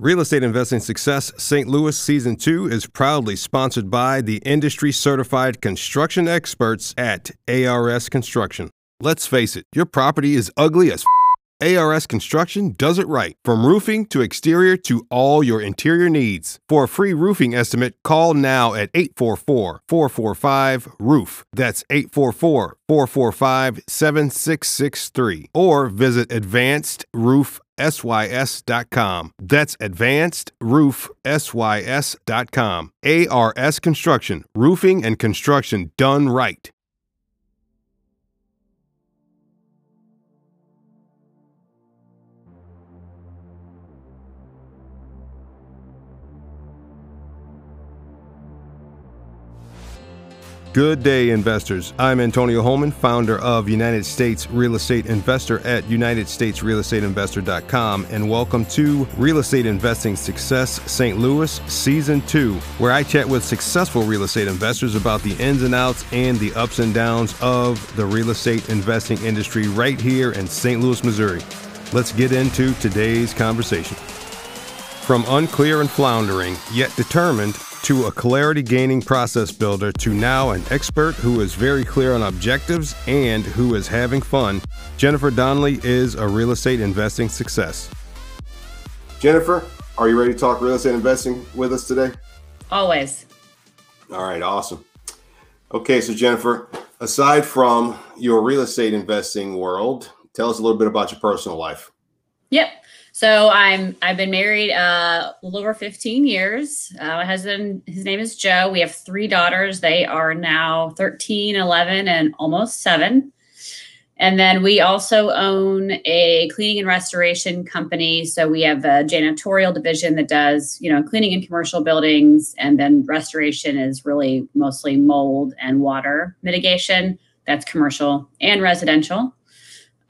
Real Estate Investing Success St. Louis Season 2 is proudly sponsored by the industry certified construction experts at ARS Construction. Let's face it, your property is ugly as f- ARS Construction does it right. From roofing to exterior to all your interior needs. For a free roofing estimate, call now at 844 445 ROOF. That's 844 445 7663. Or visit Advanced Roof sys.com. That's advancedroofsys.com. ARS Construction, roofing and construction done right. Good day, investors. I'm Antonio Holman, founder of United States Real Estate Investor at UnitedStatesRealEstateInvestor.com, and welcome to Real Estate Investing Success St. Louis Season 2, where I chat with successful real estate investors about the ins and outs and the ups and downs of the real estate investing industry right here in St. Louis, Missouri. Let's get into today's conversation. From unclear and floundering, yet determined, to a clarity gaining process builder to now an expert who is very clear on objectives and who is having fun, Jennifer Donnelly is a real estate investing success. Jennifer, are you ready to talk real estate investing with us today? Always. All right, awesome. Okay, so Jennifer, aside from your real estate investing world, tell us a little bit about your personal life. Yep. So I'm I've been married uh, a little over 15 years. Uh, my husband, his name is Joe. We have three daughters. They are now 13, 11, and almost seven. And then we also own a cleaning and restoration company. So we have a janitorial division that does, you know, cleaning in commercial buildings, and then restoration is really mostly mold and water mitigation. That's commercial and residential.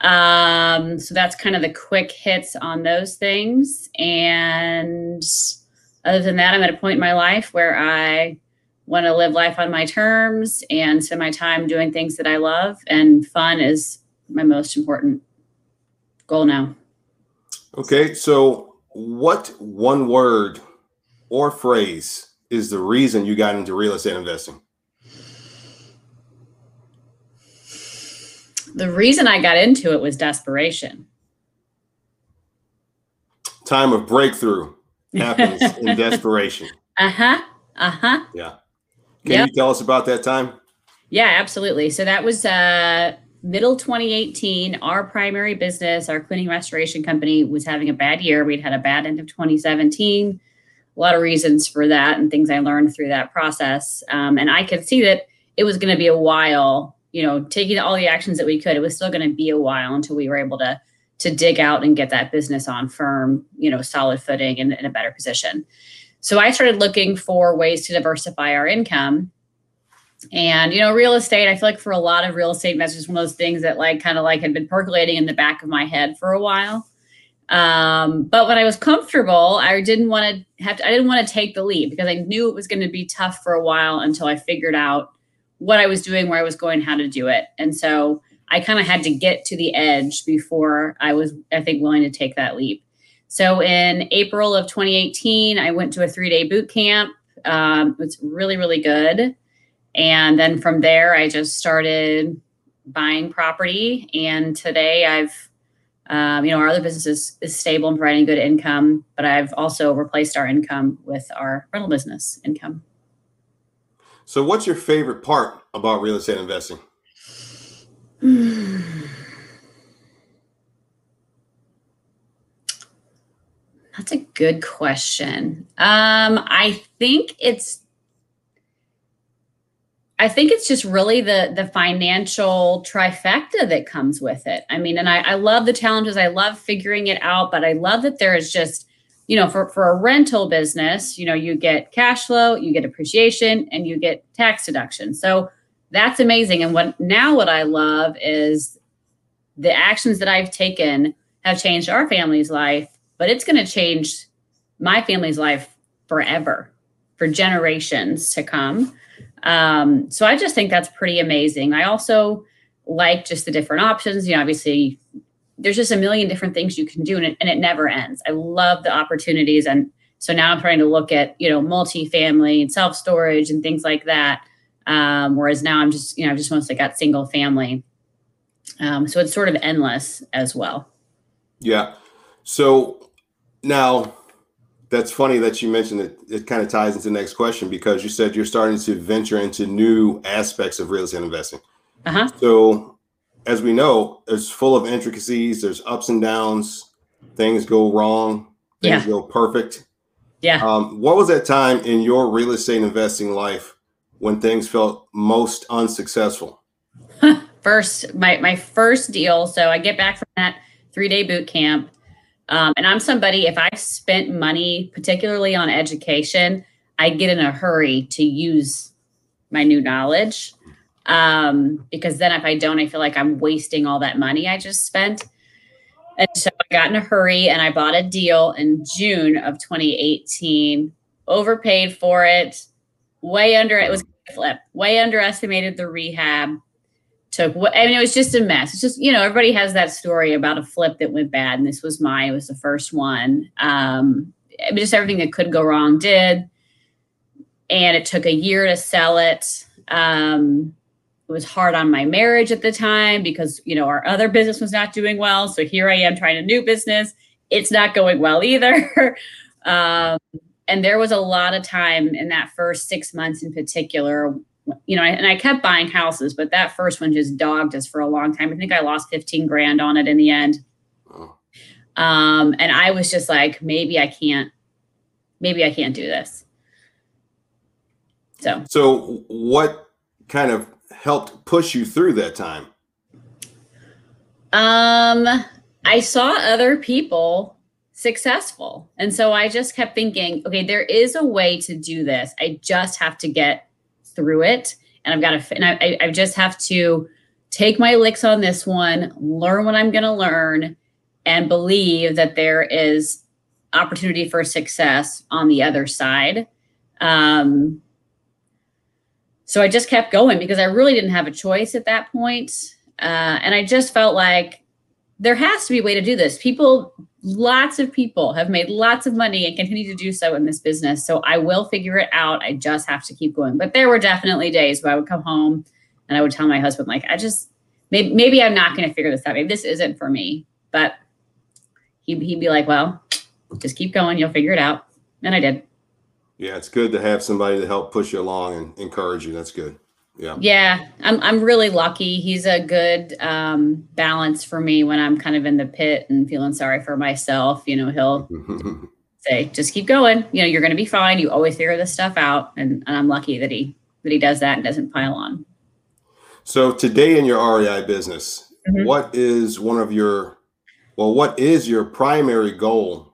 Um, so that's kind of the quick hits on those things. And other than that, I'm at a point in my life where I want to live life on my terms and spend my time doing things that I love. And fun is my most important goal now. Okay. So, what one word or phrase is the reason you got into real estate investing? The reason I got into it was desperation. Time of breakthrough happens in desperation. Uh huh. Uh huh. Yeah. Can yep. you tell us about that time? Yeah, absolutely. So that was uh, middle 2018. Our primary business, our cleaning restoration company, was having a bad year. We'd had a bad end of 2017. A lot of reasons for that and things I learned through that process. Um, and I could see that it was going to be a while you know, taking all the actions that we could, it was still going to be a while until we were able to to dig out and get that business on firm, you know, solid footing and in a better position. So I started looking for ways to diversify our income. And you know, real estate, I feel like for a lot of real estate investors, one of those things that like kind of like had been percolating in the back of my head for a while. Um, but when I was comfortable, I didn't want to have to, I didn't want to take the leap because I knew it was going to be tough for a while until I figured out what I was doing, where I was going, how to do it. And so I kind of had to get to the edge before I was, I think, willing to take that leap. So in April of 2018, I went to a three day boot camp. Um, it was really, really good. And then from there, I just started buying property. And today I've, um, you know, our other business is, is stable and providing good income, but I've also replaced our income with our rental business income. So, what's your favorite part about real estate investing? That's a good question. Um, I think it's I think it's just really the the financial trifecta that comes with it. I mean, and I, I love the challenges. I love figuring it out, but I love that there is just you know, for, for a rental business, you know, you get cash flow, you get appreciation, and you get tax deduction. So that's amazing. And what now what I love is the actions that I've taken have changed our family's life, but it's going to change my family's life forever, for generations to come. Um, so I just think that's pretty amazing. I also like just the different options. You know, obviously there's just a million different things you can do and it, and it never ends. I love the opportunities. And so now I'm trying to look at, you know, multi-family and self-storage and things like that. Um, whereas now I'm just, you know, I've just mostly got single family. Um, so it's sort of endless as well. Yeah. So now that's funny that you mentioned it. It kind of ties into the next question because you said you're starting to venture into new aspects of real estate investing. Uh-huh. So, as we know, it's full of intricacies. There's ups and downs. Things go wrong. Things Yeah. go perfect. Yeah. Um, what was that time in your real estate investing life when things felt most unsuccessful? first my my first deal so i get back from that three day boot camp um, and i'm somebody if i spent money particularly on education i get in a hurry to use my new knowledge um, because then if i don't i feel like i'm wasting all that money i just spent and so i got in a hurry and i bought a deal in june of 2018 overpaid for it way under it was flip way underestimated the rehab took what I mean, it was just a mess. It's just, you know, everybody has that story about a flip that went bad, and this was mine. It was the first one. Um, just everything that could go wrong did. And it took a year to sell it. Um, it was hard on my marriage at the time because, you know, our other business was not doing well. So here I am trying a new business. It's not going well either. um, and there was a lot of time in that first six months in particular you know, and I kept buying houses, but that first one just dogged us for a long time. I think I lost 15 grand on it in the end. Oh. Um, and I was just like, maybe I can't, maybe I can't do this. So, So, what kind of helped push you through that time? um, I saw other people successful. And so I just kept thinking, okay, there is a way to do this. I just have to get through it. And I've got to, and I, I just have to take my licks on this one, learn what I'm going to learn, and believe that there is opportunity for success on the other side. Um, so I just kept going because I really didn't have a choice at that point. Uh, and I just felt like there has to be a way to do this. People, lots of people have made lots of money and continue to do so in this business. So I will figure it out. I just have to keep going. But there were definitely days where I would come home and I would tell my husband, like, I just maybe maybe I'm not going to figure this out. Maybe this isn't for me. But he, he'd be like, well, just keep going. You'll figure it out. And I did. Yeah, it's good to have somebody to help push you along and encourage you. That's good. Yeah. Yeah, I'm I'm really lucky. He's a good um, balance for me when I'm kind of in the pit and feeling sorry for myself. You know, he'll say, "Just keep going. You know, you're going to be fine. You always figure this stuff out." And, and I'm lucky that he that he does that and doesn't pile on. so today in your REI business, Mhm. what is one of your well, what is your primary goal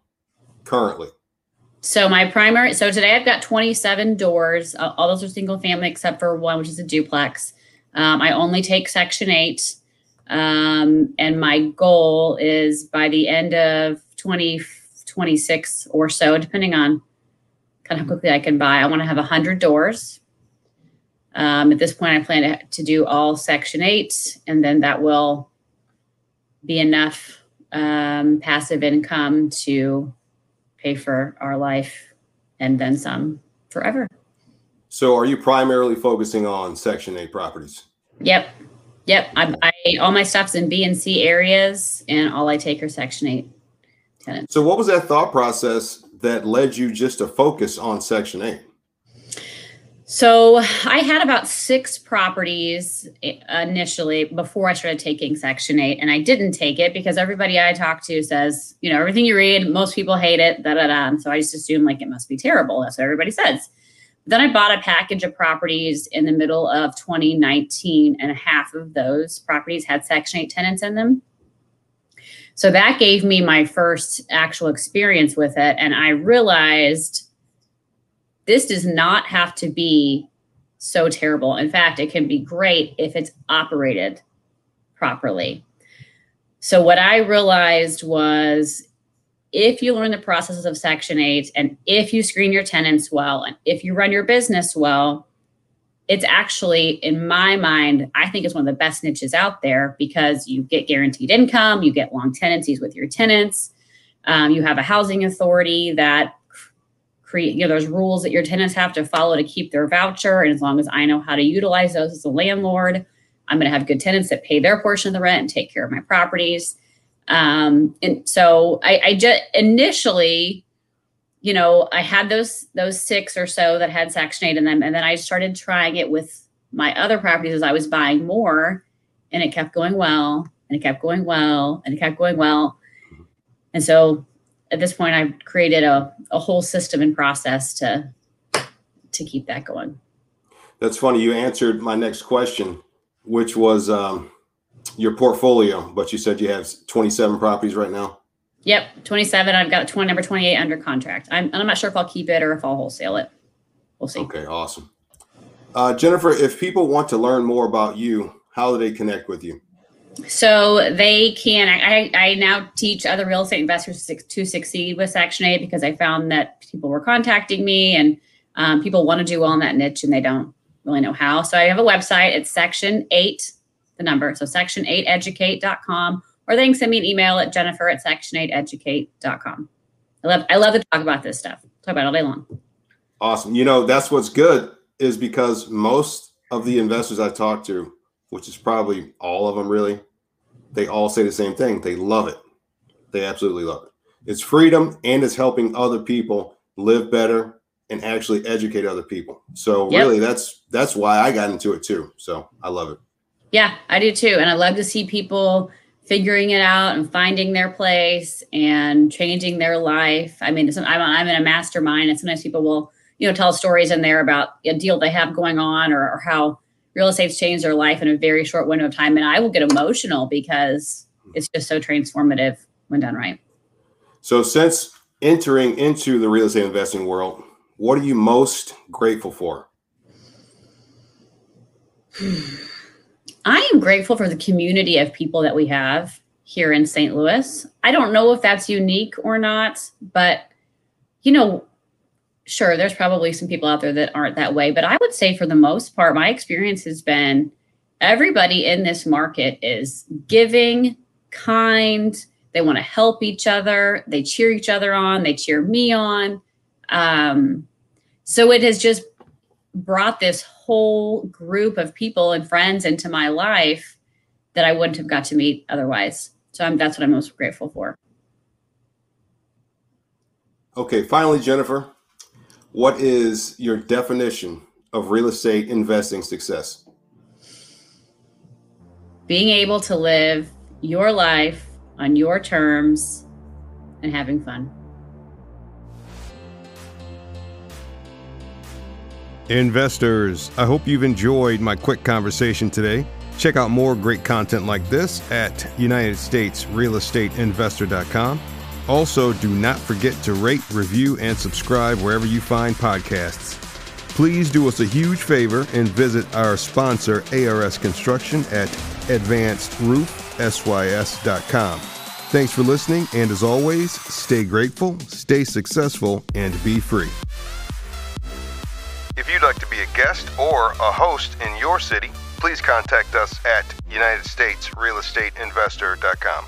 currently? So my primary, so today I've got 27 doors. All those are single family except for one, which is a duplex. Um, I only take Section 8. Um, and my goal is by the end of 2026 or so, depending on kind of how quickly I can buy, I want to have 100 doors. Um, at this point, I plan to, to do all Section 8, and then that will be enough um, passive income to pay for our life and then some forever. So are you primarily focusing on Section 8 properties? Yep. Yep. I, I all my stuff's in B and C areas and all I take are section eight tenants. So what was that thought process that led you just to focus on Section 8? So I had about six properties eh, initially before I started taking Section 8, and I didn't take it because everybody I talk to says, you know, everything you read, most people hate it, da da da. And so I just assumed like it must be terrible. That's what everybody says. Then I bought a package of properties in the middle of 2019, and half of those properties had Section 8 tenants in them. So that gave me my first actual experience with it. And I realized this does not have to be so terrible. In fact, it can be great if it's operated properly. So, what I realized was if you learn the processes of Section 8 and if you screen your tenants well and if you run your business well, it's actually, in my mind, I think it's one of the best niches out there because you get guaranteed income, you get long tenancies with your tenants, um, you have a housing authority that create, you know, there's rules that your tenants have to follow to keep their voucher. And as long as I know how to utilize those as a landlord, I'm going to have good tenants that pay their portion of the rent and take care of my properties. Um, and so I, I just initially you know, I had those those six or so that had Section 8 in them, and then I started trying it with my other properties as I was buying more, and it kept going well, and it kept going well, and it kept going well. And so at this point I've created a, a whole system and process to to keep that going. That's funny. You answered my next question, which was um, your portfolio, but you said you have 27 properties right now. Yep, 27. I've got 20, number 28 under contract. I'm, I'm not sure if I'll keep it or if I'll wholesale it. We'll see. Okay, awesome. Uh, Jennifer, if people want to learn more about you, how do they connect with you? So they can. I, I now teach other real estate investors to succeed with Section 8 because I found that people were contacting me and um, people want to do well in that niche and they don't really know how. So I have a website. It's Section 8, the number. So section8educate.com or they can send me an email at jennifer at section8educate.com. I love, I love to talk about this stuff. Talk about it all day long. Awesome. You know, that's what's good is because most of the investors I talk to, which is probably all of them really, they all say the same thing. They love it. They absolutely love it. It's freedom and it's helping other people live better and actually educate other people. So yep. really that's that's why I got into it too. So I love it. Yeah, I do too. And I love to see people figuring it out and finding their place and changing their life. I mean, I'm, I'm in a mastermind, and sometimes people will, you know, tell stories in there about a deal they have going on or, or how real estate's changed their life in a very short window of time. And I will get emotional because it's just so transformative when done right. So, since entering into the real estate investing world, what are you most grateful for? I am grateful for the community of people that we have here in St. Louis. I don't know if that's unique or not, but you know, sure, there's probably some people out there that aren't that way, but I would say for the most part, my experience has been everybody in this market is giving, kind, they want to help each other, they cheer each other on, they cheer me on. Um, so it has just brought this whole group of people and friends into my life that I wouldn't have got to meet otherwise. So I'm, that's what I'm most grateful for. Okay, finally, Jennifer, what is your definition of real estate investing success? Being able to live your life on your terms and having fun. Investors, I hope you've enjoyed my quick conversation today. Check out more great content like this at UnitedStatesRealEstateInvestor.com. Also, do not forget to rate, review, and subscribe wherever you find podcasts. Please do us a huge favor and visit our sponsor, ARS Construction, at advancedroofsys.com. Thanks for listening, and as always, stay grateful, stay successful, and be free. If you'd like to be a guest or a host in your city, please contact us at UnitedStatesRealEstateInvestor.com.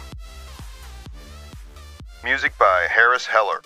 Music by Harris Heller.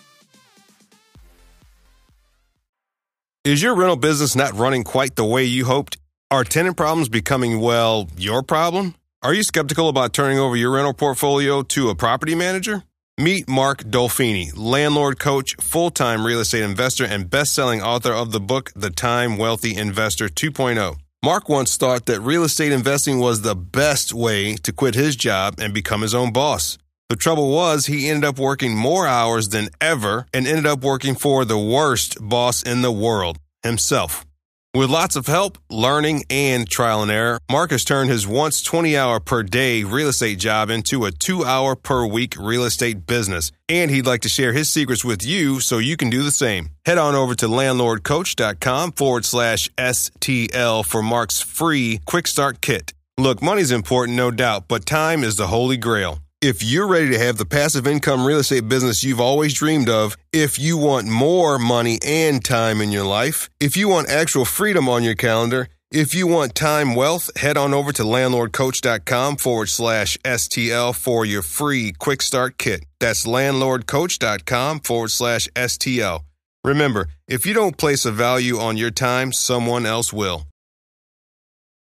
Is your rental business not running quite the way you hoped? Are tenant problems becoming, well, your problem? Are you skeptical about turning over your rental portfolio to a property manager? Meet Mark Dolfini, landlord coach, full time real estate investor, and best selling author of the book, The Time Wealthy Investor 2.0. Mark once thought that real estate investing was the best way to quit his job and become his own boss. The trouble was, he ended up working more hours than ever and ended up working for the worst boss in the world, himself. With lots of help, learning, and trial and error, Marcus turned his once 20 hour per day real estate job into a two hour per week real estate business. And he'd like to share his secrets with you so you can do the same. Head on over to landlordcoach.com forward slash STL for Mark's free quick start kit. Look, money's important, no doubt, but time is the holy grail. If you're ready to have the passive income real estate business you've always dreamed of, if you want more money and time in your life, if you want actual freedom on your calendar, If you want time wealth, head on over to landlordcoach.com forward slash STL for your free quick start kit. That's landlordcoach.com forward slash STL. Remember, if you don't place a value on your time, someone else will.